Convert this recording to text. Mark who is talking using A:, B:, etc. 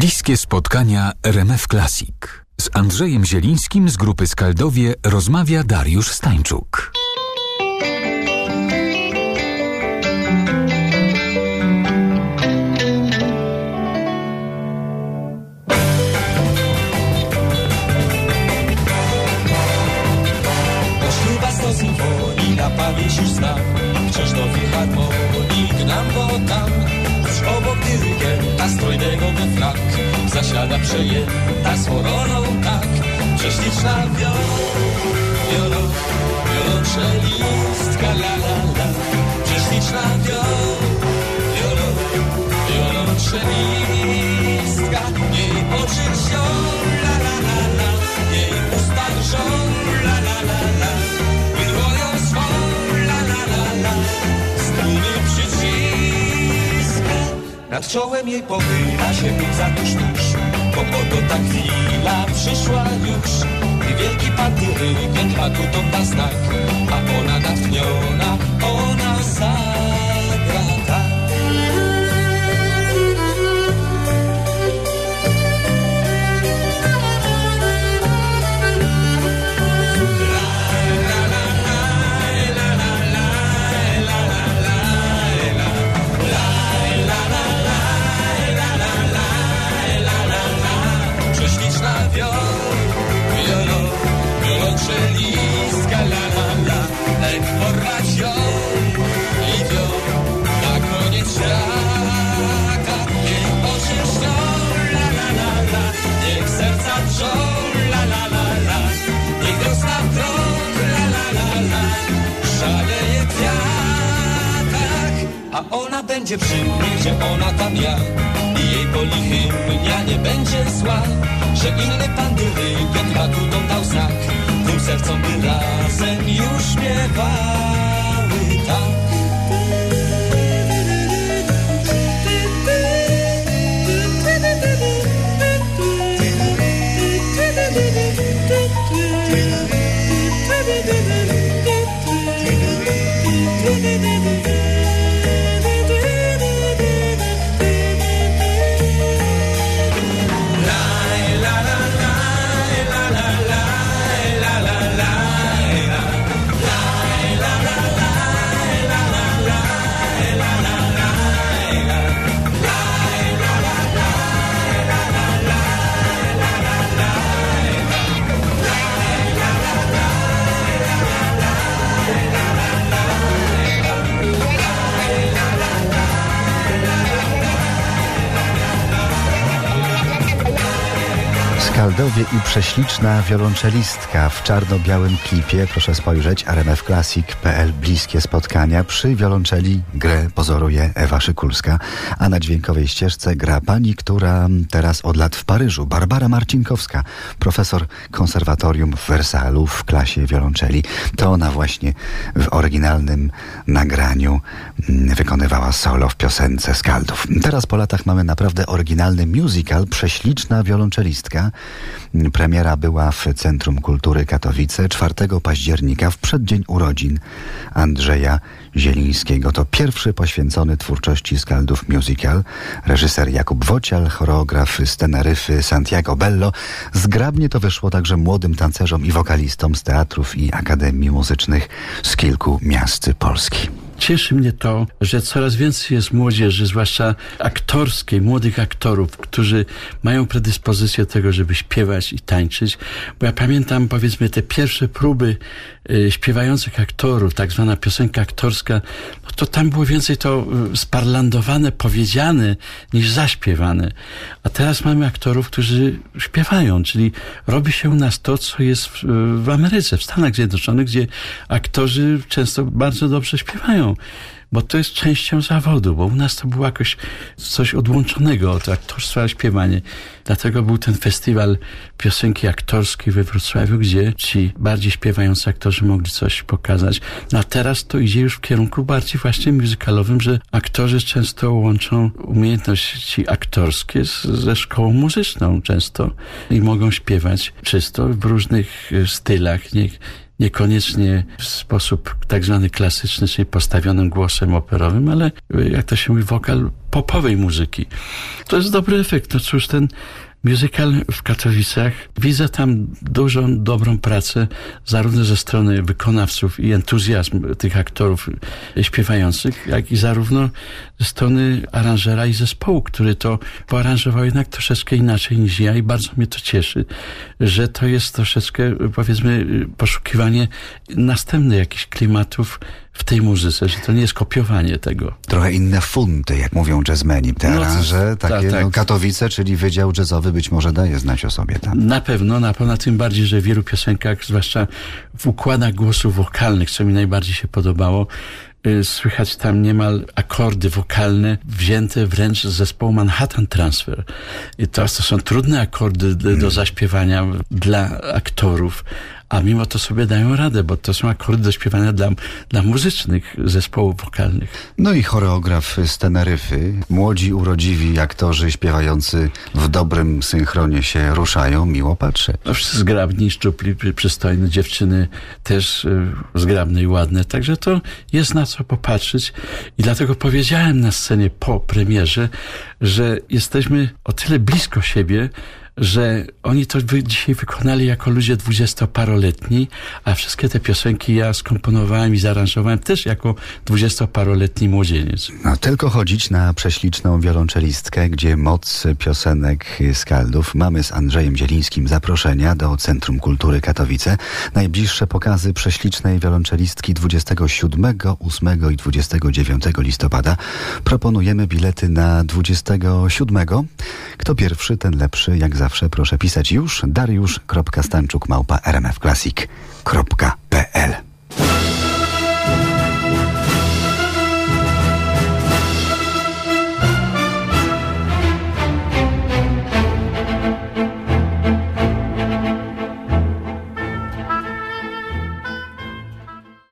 A: Bliskie spotkania RMF Classic. Z Andrzejem Zielińskim z grupy Skaldowie rozmawia Dariusz Stańczuk.
B: symfonii na pamięć już znam Wciąż do filharmonii Zasiada przejęta sworoną tak Prześliczna wiolo, wiolo, wiolonczelistka la la la. Prześliczna wiolo, wiolo, wiolonczelistka Jej oczy wziął la la la Jej usta drżą la la la la. Wydłoją swą la la la la. Struny przyciska. Nad czołem jej pochyla się łza tuż tuż Bo oto ta chwila przyszła już. I wielki dyrygent ma tu dom na znak A ona natchniona, ona zagra będzie przy mnie, gdzie ona tam ja. I jej boli hymnia nie będzie zła Że inny pan dyrygent ma tu dom dał znak. Tym sercom by razem już śpiewały tak
C: Skaldowie i prześliczna wiolonczelistka w czarno-białym klipie. Proszę spojrzeć, rmfclassic.pl Bliskie spotkania. Przy wiolonczeli grę pozoruje Ewa Szykulska, a na dźwiękowej ścieżce gra pani, która teraz od lat w Paryżu, Barbara Marcinkowska, profesor konserwatorium w Wersalu w klasie wiolonczeli. To ona właśnie w oryginalnym nagraniu mm, wykonywała solo w piosence Skaldów. Teraz po latach mamy naprawdę oryginalny musical Prześliczna wiolonczelistka. Premiera była w Centrum Kultury Katowice 4 października w przeddzień urodzin Andrzeja Zielińskiego. To pierwszy poświęcony twórczości Skaldów musical. Reżyser Jakub Wocial, choreograf z Teneryfy Santiago Bello. Zgrabnie to wyszło także młodym tancerzom i wokalistom z teatrów i akademii muzycznych z kilku miast Polski.
D: Cieszy mnie to, że coraz więcej jest młodzieży, zwłaszcza aktorskiej, młodych aktorów, którzy mają predyspozycję do tego, żeby śpiewać i tańczyć. Bo ja pamiętam, powiedzmy, te pierwsze próby y, śpiewających aktorów, tak zwana piosenka aktorska, no to tam było więcej to y, sparlandowane, powiedziane, niż zaśpiewane. A teraz mamy aktorów, którzy śpiewają, czyli robi się u nas to, co jest w, w Ameryce, w Stanach Zjednoczonych, gdzie aktorzy często bardzo dobrze śpiewają bo to jest częścią zawodu, bo u nas to było jakoś coś odłączonego od aktorstwa, śpiewanie. Dlatego był ten festiwal piosenki aktorskiej we Wrocławiu, gdzie ci bardziej śpiewający aktorzy mogli coś pokazać. No a teraz to idzie już w kierunku bardziej właśnie musicalowym, że aktorzy często łączą umiejętności aktorskie z, ze szkołą muzyczną często i mogą śpiewać czysto w różnych stylach. Nie, niekoniecznie w sposób tak zwany klasyczny, czyli postawionym głosem operowym, ale jak to się mówi, wokal popowej muzyki. To jest dobry efekt. No cóż, ten musical w Katowicach. Widzę tam dużą, dobrą pracę, zarówno ze strony wykonawców i entuzjazm tych aktorów śpiewających, jak i zarówno ze strony aranżera i zespołu, który to poaranżował jednak troszeczkę inaczej niż ja i bardzo mnie to cieszy, że to jest troszeczkę, powiedzmy, poszukiwanie następnych jakichś klimatów w tej muzyce, że to nie jest kopiowanie tego.
C: Trochę inne funty, jak mówią jazzmeni. Te
D: No,
C: aranże,
D: tak,
C: takie
D: tak.
C: No, Katowice, czyli Wydział Jazzowy być może daje znać o sobie tam.
D: Na pewno, na pewno, tym bardziej, że w wielu piosenkach, zwłaszcza w układach głosów wokalnych, co mi najbardziej się podobało, y, słychać tam niemal akordy wokalne wzięte wręcz z zespołu Manhattan Transfer. I to, to są trudne akordy do, do zaśpiewania dla aktorów, a mimo to sobie dają radę, bo to są akordy do śpiewania dla, dla muzycznych zespołów wokalnych.
C: No i choreograf z Teneryfy. Młodzi, urodziwi aktorzy śpiewający w dobrym synchronie się ruszają. Miło patrzę.
D: No wszyscy zgrabni, szczupli, przy- przystojne, dziewczyny też y, zgrabne i ładne. Także to jest na co popatrzeć. I dlatego powiedziałem na scenie po premierze, że jesteśmy o tyle blisko siebie, że oni to wy, dzisiaj wykonali jako ludzie dwudziestoparoletni, a wszystkie te piosenki ja skomponowałem i zaaranżowałem też jako dwudziestoparoletni młodzieniec.
C: No, tylko chodzić na prześliczną wiolonczelistkę, gdzie moc piosenek skaldów. Mamy z Andrzejem Zielińskim zaproszenia do Centrum Kultury Katowice. Najbliższe pokazy prześlicznej wiolonczelistki 27, 8 i 29 listopada. Proponujemy bilety na 27. Kto pierwszy, ten lepszy. Jak zawsze proszę pisać już dariusz.stanczuk małpa rmfclassic.pl